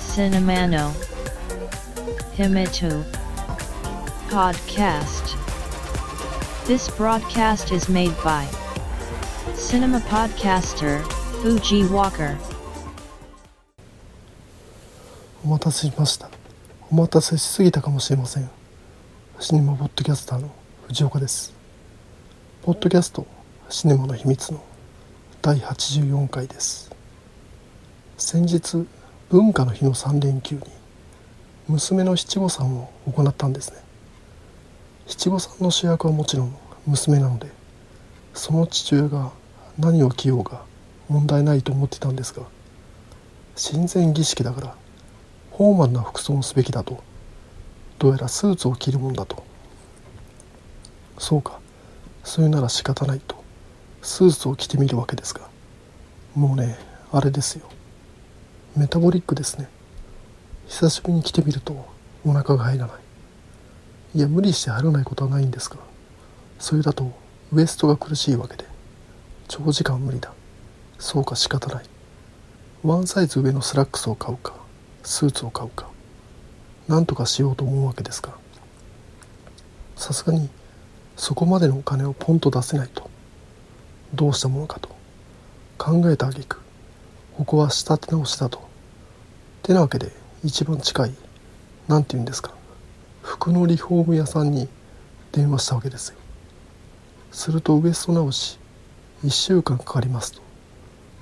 Cinemano Himitu Podcast This broadcast is made by Cinema Podcaster Fuji Walker お待たせしましたお待たせしすぎたかもしれませんシネマポッドキャスターの藤岡ですポッドキャストシネマの秘密の第84回です。先日文化の日の3連休に娘の七五三を行ったんですね。七五三の主役はもちろん娘なのでその父親が何を着ようが問題ないと思ってたんですが親善儀式だからフォーマルな服装をすべきだとどうやらスーツを着るもんだと。そうかそれなら仕方ないと。スーツを着てみるわけですがもうねあれですよ。メタボリックですね。久しぶりに着てみるとお腹が入らない。いや無理して入らないことはないんですがそれだとウエストが苦しいわけで長時間無理だ。そうか仕方ない。ワンサイズ上のスラックスを買うかスーツを買うか何とかしようと思うわけですがさすがにそこまでのお金をポンと出せないとどうしたものかと。考えた挙句ここは仕立て直しだと。てなわけで一番近い何て言うんですか服のリフォーム屋さんに電話したわけですよ。するとウエスト直し1週間かかりますと。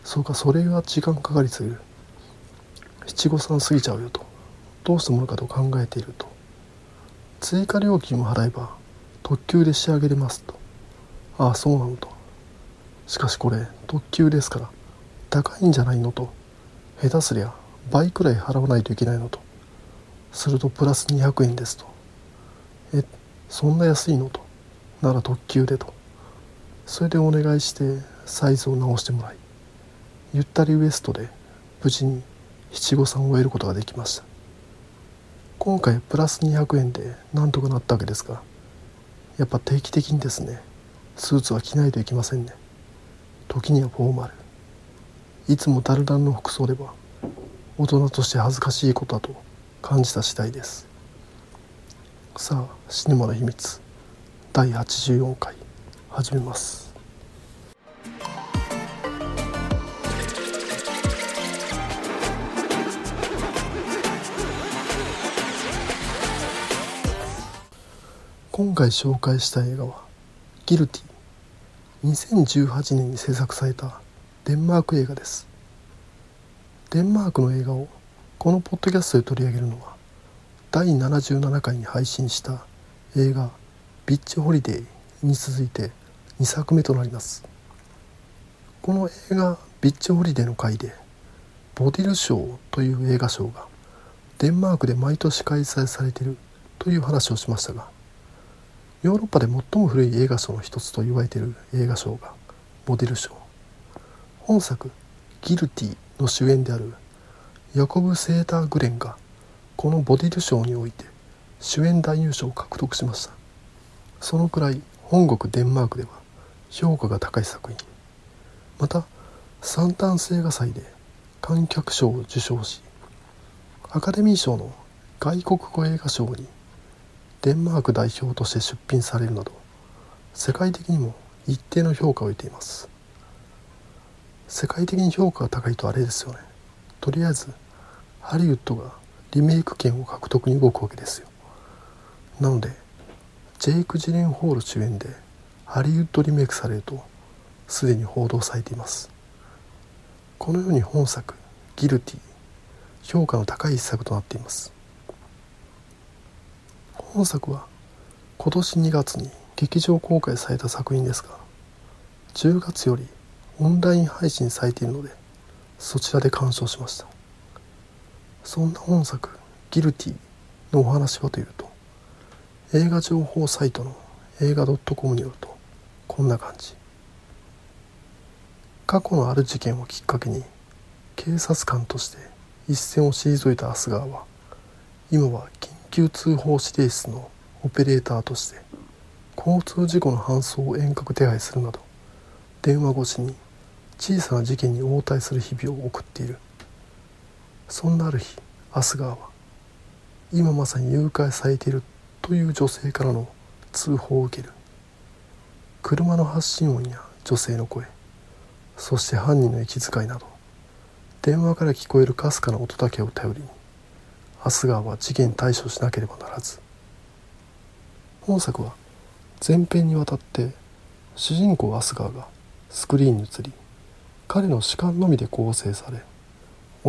そうかそれが時間かかりすぎる。七五三過ぎちゃうよと。どうしたものかと考えていると。追加料金を払えば特急で仕上げれますと。ああそうなのと。しかしこれ特急ですから高いんじゃないのと。下手すりゃ倍くらい払わないといけないのと。するとプラス200円ですと。えそんな安いのと。なら特急でと。それでお願いしてサイズを直してもらいゆったりウエストで無事に七五三を終えることができました。今回プラス200円でなんとかなったわけですがやっぱ定期的にですねスーツは着ないといけませんね。時にはフォーマルいつもダルダンの服装では大人として恥ずかしいことだと感じた次第です。さあシネマの秘密。第84回。始めます。今回紹介した映画は「ギルティ」2018年に制作されたデンマーク映画です。デンマークの映画をこのポッドキャストで取り上げるのは第77回に配信した映画「ビッチホリデー」に続いて2作目となります。この映画「ビッチホリデー」の回でボディル賞という映画賞がデンマークで毎年開催されているという話をしましたがヨーロッパで最も古い映画賞の一つと言われている映画賞がボディル賞。本作「ギルティ」の主演であるヤコブ・セーター・グレンがこのボディル賞において主演男優賞を獲得しました。そのくらい本国デンマークでは評価が高い作品またサンタンス映画祭で観客賞を受賞しアカデミー賞の外国語映画賞にデンマーク代表として出品されるなど世界的にも一定の評価を得ています。世界的に評価が高いとあれですよね。とりあえずハリウッドがリメイク権を獲得に動くわけですよ。なのでジェイク・ジレンホール主演でハリウッドリメイクされるとすでに報道されています。このように本作「ギルティ」評価の高い一作となっています。本作は今年2月に劇場公開された作品ですが10月よりオンライン配信されているのでそちらで鑑賞しました。そんな本作「ギルティ」のお話はというと映画情報サイトの映画 .com によるとこんな感じ。過去のある事件をきっかけに警察官として一線を退いたアスガーは今は緊急通報指令室のオペレーターとして交通事故の搬送を遠隔手配するなど電話越しに小さな事件に応対する日々を送っている。そんなある日アスガーは今まさに誘拐されているという女性からの通報を受ける。車の発信音や女性の声そして犯人の息遣いなど電話から聞こえるかすかな音だけを頼りにアスガーは事件対処しなければならず。本作は前編にわたって主人公アスガーがスクリーンに映り彼の主観のみで構成され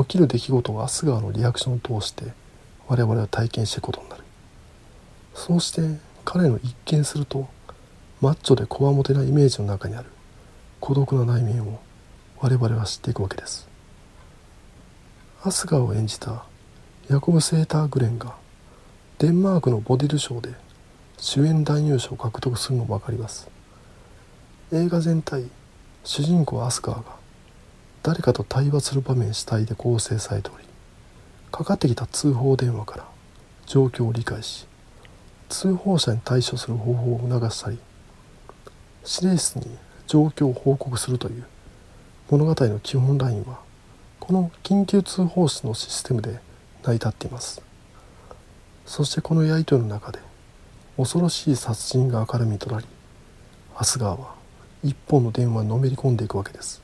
起きる出来事をアスガーのリアクションを通して我々は体験していくことになる。そうして彼の一見するとマッチョでこわもてなイメージの中にある孤独な内面を我々は知っていくわけです。アスガーを演じたヤコブ・セーター・グレンがデンマークのボディル賞で主演男優賞を獲得するのも分かります。映画全体主人公アスガーが誰かと対話する場面主体で構成されておりかかってきた通報電話から状況を理解し通報者に対処する方法を促したり指令室に状況を報告するという物語の基本ラインはこの緊急通報室のシステムで成り立っています。そしてこのやり取りの中で恐ろしい殺人が明るみとなりアスガーは一本の電話にのめり込んでいくわけです。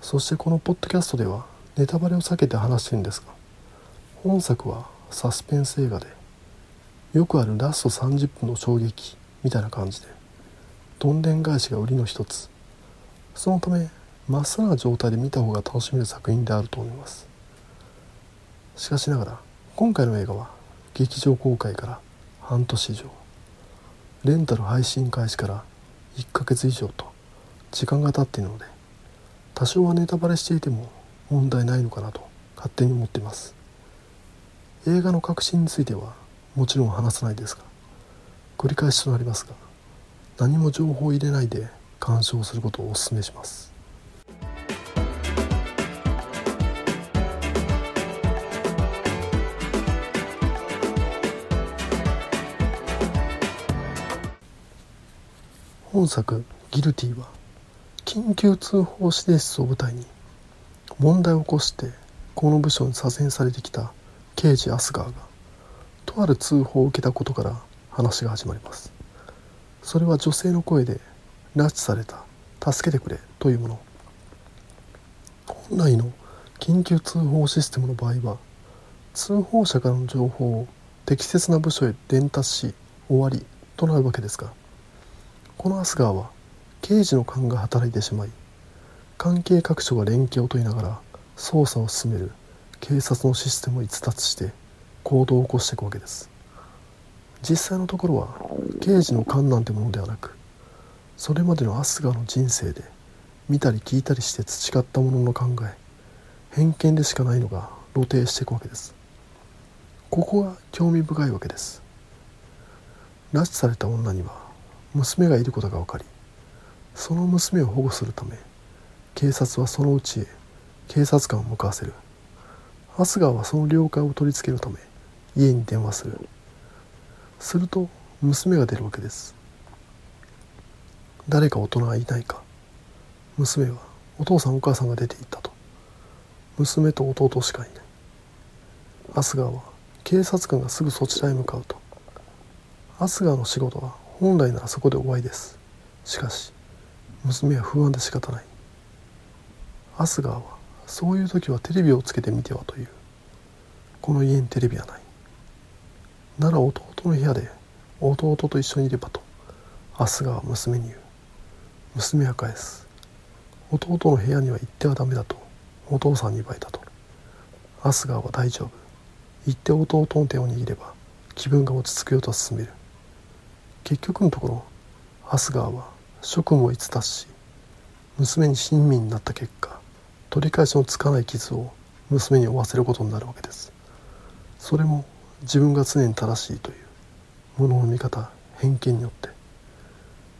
そしてこのポッドキャストではネタバレを避けて話してるんですが本作はサスペンス映画でよくあるラスト30分の衝撃みたいな感じでどんでん返しが売りの一つ。そのためまっさらな状態で見た方が楽しめる作品であると思います。しかしながら今回の映画は劇場公開から半年以上レンタル配信開始から1ヶ月以上と時間が経っているので多少はネタバレしていても問題ないのかなと勝手に思っています。映画の確信についてはもちろん話さないですが繰り返しとなりますが何も情報を入れないで鑑賞することをお勧めします。本作「ギルティは緊急通報指令室を舞台に問題を起こしてこの部署に左遷されてきた刑事アスガーがとある通報を受けたことから話が始まります。それは女性の声で拉致された助けてくれというもの。本来の緊急通報システムの場合は通報者からの情報を適切な部署へ伝達し終わりとなるわけですがこのアスガーは刑事の勘が働いてしまい関係各所が連携を取りながら捜査を進める警察のシステムを逸脱して行動を起こしていくわけです。実際のところは刑事の勘なんてものではなくそれまでのアスガーの人生で見たり聞いたりして培ったものの考え偏見でしかないのが露呈していくわけです。ここが興味深いわけです。拉致された女には娘がいることが分かりその娘を保護するため警察はそのうちへ警察官を向かわせる。アスガはその了解を取り付けるため家に電話する。すると娘が出るわけです。誰か大人がいないか。娘はお父さんお母さんが出て行ったと。娘と弟しかいない。アスガーは警察官がすぐそちらへ向かうと。アスガーの仕事は本来ならそこで終わりです。しかし娘は不安で仕方ない。アスガーはそういう時はテレビをつけてみてはという。この家にテレビはない。なら弟の部屋で弟と一緒にいればとアスガーは娘に言う。娘は返す。弟の部屋には行ってはダメだとお父さんに言われたと。アスガーは大丈夫。行って弟の手を握れば気分が落ち着くよと進める。結局のところアスガーは職務を逸脱し娘に親身になった結果取り返しのつかない傷を娘に負わせることになるわけです。それも自分が常に正しいというものの見方偏見によって。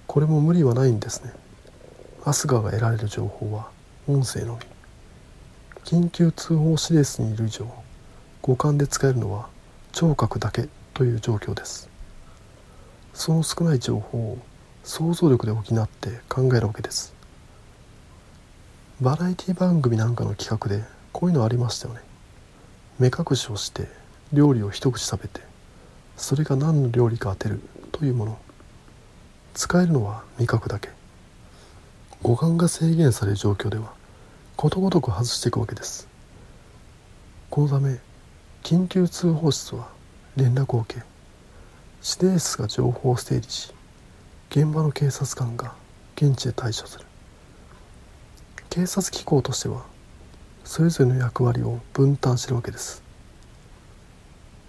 これも無理はないんですね。アスガーが得られる情報は音声のみ。緊急通報指令室にいる以上五感で使えるのは聴覚だけという状況です。その少ない情報を想像力で補って考えるわけです。バラエティ番組なんかの企画でこういうのありましたよね。目隠しをして料理を一口食べてそれが何の料理か当てるというもの。使えるのは味覚だけ。五感が制限される状況ではことごとく外していくわけです。このため緊急通報室は連絡を受け指令室が情報を整理し現場の警察官が現地で対処する。警察機構としてはそれぞれの役割を分担してるわけです。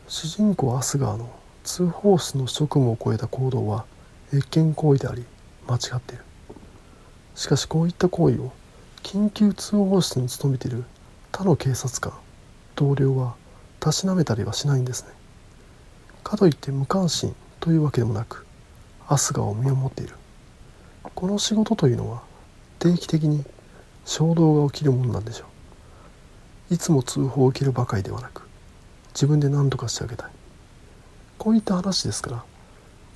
主人公アスガーの通報室の職務を超えた行動は越権行為であり間違っている。しかしこういった行為を緊急通報室に勤めている他の警察官同僚はたしなめたりはしないんですね。かといって無関心というわけでもなくアスガーを見守っている。この仕事というのは定期的に衝動が起きるものなんでしょう。いつも通報を受けるばかりではなく自分で何とかしてあげたい。こういった話ですから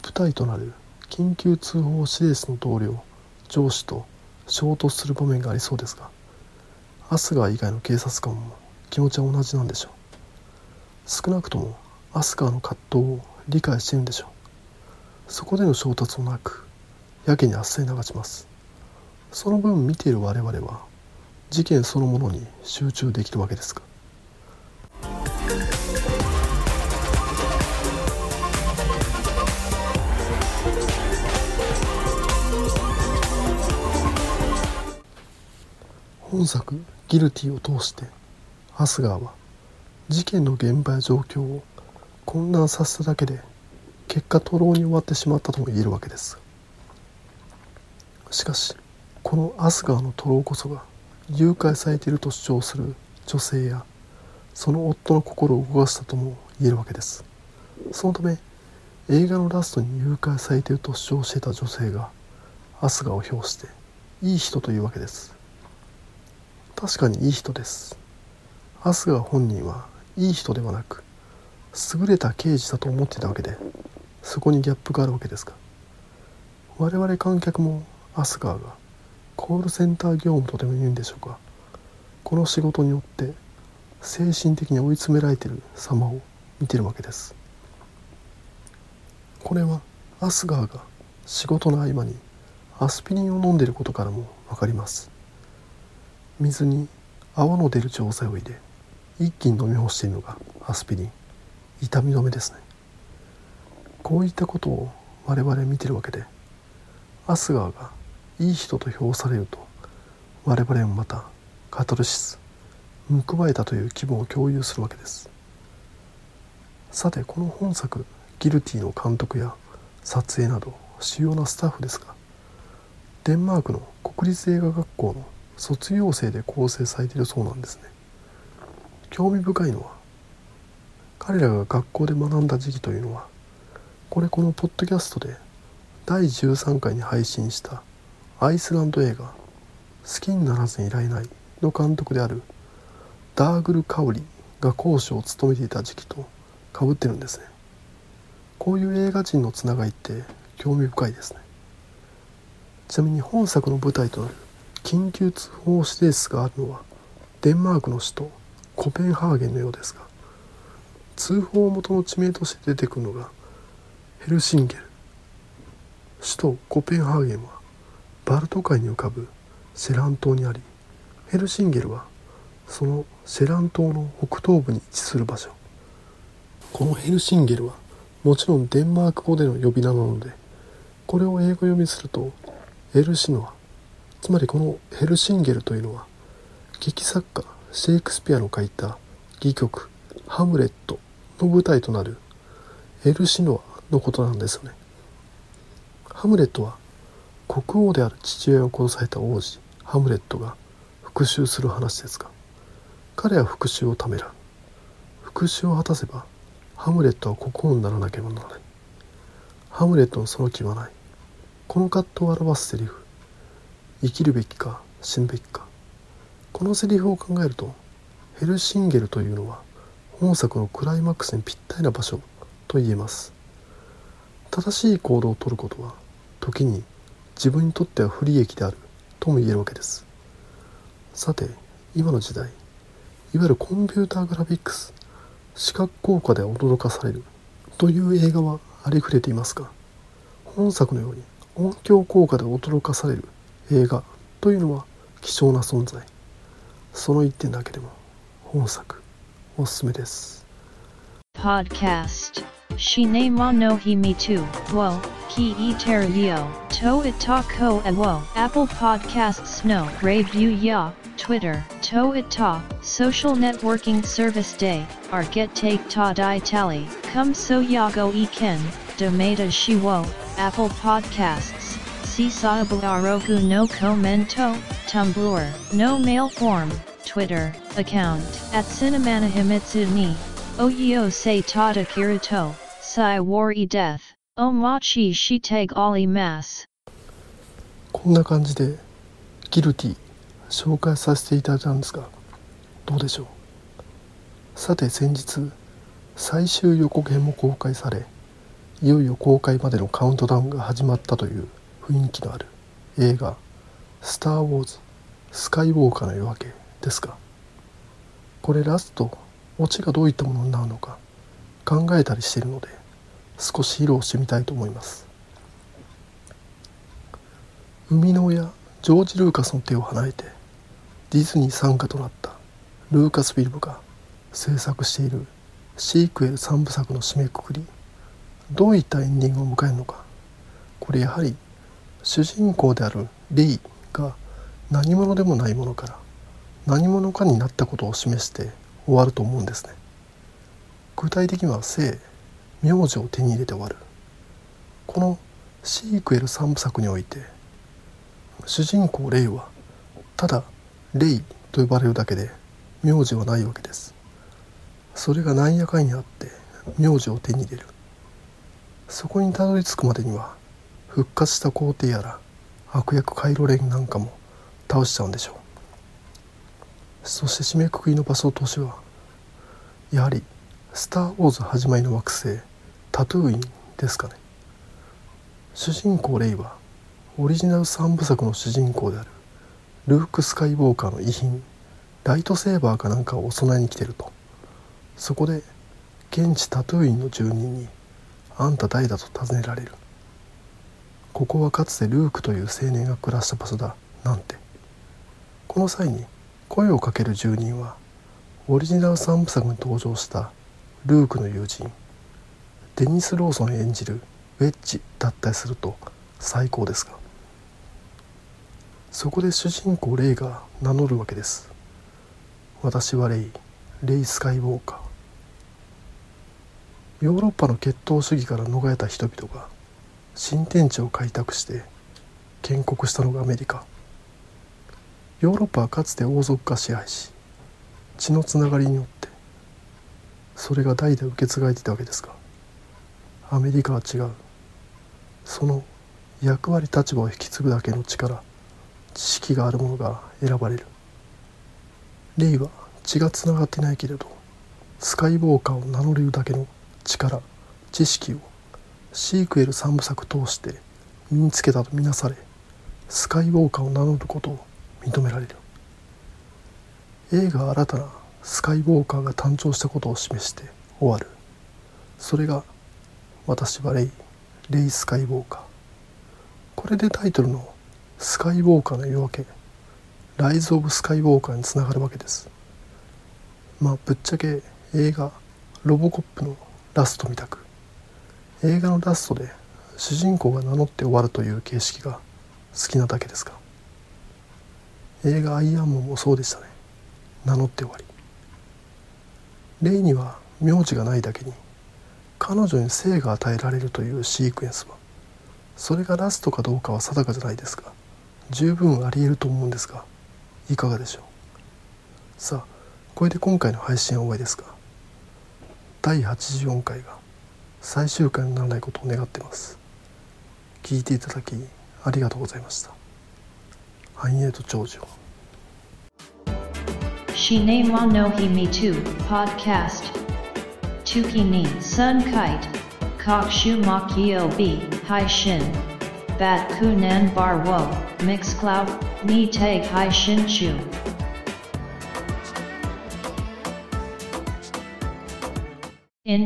舞台となる緊急通報指令室の同僚上司と衝突する場面がありそうですがアスガー以外の警察官も気持ちは同じなんでしょう。少なくともアスガーの葛藤を理解しているんでしょう。そこでの衝突もなくやけにあっさり流します。その分見ている我々は事件そのものに集中できるわけですか。本作「ギルティ」を通してハスガーは事件の現場や状況を混乱させただけで結果徒労に終わってしまったとも言えるわけです。しかしこのアスガーの徒労こそが誘拐されていると主張する女性やその夫の心を動かしたとも言えるわけです。そのため映画のラストに誘拐されていると主張していた女性がアスガを表していい人というわけです。確かにいい人です。アスガ本人はいい人ではなく優れた刑事だと思ってたわけでそこにギャップがあるわけですが我々観客もアスガーがコールセンター業務とでも言うんでしょうか？この仕事によって精神的に追い詰められている様を見てるわけです。これはアスガーが仕事の合間にアスピリンを飲んでいることからも分かります。水に泡の出る錠剤を入れ一気に飲み干しているのがアスピリン。痛み止めですね。こういったことを我々見てるわけでアスガーがいい人と評されると我々もまたカトルシス報えたという気分を共有するわけです。さてこの本作「ギルティ」の監督や撮影など主要なスタッフですがデンマークの国立映画学校の卒業生で構成されているそうなんですね。興味深いのは彼らが学校で学んだ時期というのはこれこのポッドキャストで第13回に配信したアイスランド映画「好きにならずにいられない」の監督であるダーグル・カウリが講師を務めていた時期とかぶってるんですね。こういう映画人のつながりって興味深いですね。ちなみに本作の舞台となる緊急通報指令室があるのはデンマークの首都コペンハーゲンのようですが通報元の地名として出てくるのがヘルシンゲル。首都コペンハーゲンはバルト海に浮かぶセラン島にありヘルシンゲルはそのセラン島の北東部に位置する場所。このヘルシンゲルはもちろんデンマーク語での呼び名なのでこれを英語読みするとエルシノア。つまりこのヘルシンゲルというのは劇作家シェイクスピアの書いた戯曲「ハムレット」の舞台となるエルシノアのことなんですよね。ハムレットは国王である父親を殺された王子ハムレットが復讐する話ですが彼は復讐をためらう。復讐を果たせばハムレットは国王にならなければならない。ハムレットのその気はない。この葛藤を表すセリフ。生きるべきか死ぬべきか。このセリフを考えるとヘルシンゲルというのは本作のクライマックスにぴったりな場所と言えます。正しい行動をとることは時に自分にとっては不利益であるとも言えるわけです。さて今の時代いわゆるコンピューターグラフィックス視覚効果で驚かされるという映画はありふれていますが本作のように音響効果で驚かされる映画というのは貴重な存在。その一点だけでも本作 おすすめです Podcast. Shine wa no hi me too. Wo, ki e ter yo. To it ta ko e wo. Apple Podcasts no. Review ya. Twitter. To it ta. Social networking service day. Our get take ta di tally. Come so ya go e ken. Domata shi wo. Apple Podcasts. Sisabu arogu no commento. Tumblr. No mail form. Twitter. Account. At Cinemana Himitsu ni. Oyo se tada kiruto, sai wari death, omachi shiteg ali mas. こんな感じでギルティ紹介させていただいたんですがどうでしょう？さて先日最終予告編も公開されいよいよ公開までのカウントダウンが始まったという雰囲気のある映画「スター・ウォーズスカイウォーカーの夜明け」ですがこれラストオチがどういったものになるのか考えたりしているので少し披露してみたいと思います。生みの親ジョージ・ルーカスの手を離れてディズニー傘下となったルーカスフィルムが制作しているシークエル3部作の締めくくりどういったエンディングを迎えるのかこれやはり主人公であるレイが何者でもないものから何者かになったことを示して終わると思うんですね。具体的には姓名字を手に入れて終わる。このシークエル3部作において主人公レイはただレイと呼ばれるだけで名字はないわけです。それがなんやかんやあって名字を手に入れる。そこにたどり着くまでには復活した皇帝やら悪役カイロレンなんかも倒しちゃうんでしょう。そして締めくくりの場所としてはやはり「スター・ウォーズ」始まりの惑星タトゥーインですかね。主人公レイはオリジナル3部作の主人公であるルーク・スカイウォーカーの遺品ライトセーバーかなんかをお供えに来てると。そこで現地タトゥーインの住人に「あんた誰だ?」と尋ねられる。ここはかつてルークという青年が暮らした場所だなんて。この際に声をかける住人はオリジナル3部作に登場したルークの友人デニス・ローソン演じるウェッジだったりすると最高ですがそこで主人公レイが名乗るわけです。私はレイレイ・スカイウォーカー。ヨーロッパの血統主義から逃れた人々が新天地を開拓して建国したのがアメリカ。ヨーロッパはかつて王族が支配し血のつながりによってそれが代々受け継がれていたわけですがアメリカは違う。その役割立場を引き継ぐだけの力知識がある者が選ばれる。レイは血がつながってないけれどスカイウォーカーを名乗るだけの力知識をシークエル3部作通して身につけたとみなされスカイウォーカーを名乗ることを認められる映画新たなスカイウォーカーが誕生したことを示して終わる。それが私はレイレイ・スカイウォーカー。これでタイトルの「スカイウォーカーの夜明け」ライズ・オブ・スカイウォーカーにつながるわけです。まあぶっちゃけ映画「ロボコップ」のラストみたく。映画のラストで主人公が名乗って終わるという形式が好きなだけですか映画「アイアンマン」もそうでしたね。名乗って終わり。レイには名字がないだけに彼女に生が与えられるというシークエンスはそれがラストかどうかは定かじゃないですが十分ありえると思うんですがいかがでしょう。さあこれで今回の配信は終わりですが第84回が最終回にならないことを願っています。聞いていただきありがとうございました。繁栄と長寿を Shine no podcast. Tuki ni sun kite bi Bat kunan bar wo Mixcloud ni chu.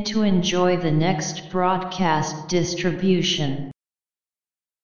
To enjoy the next broadcast distribution.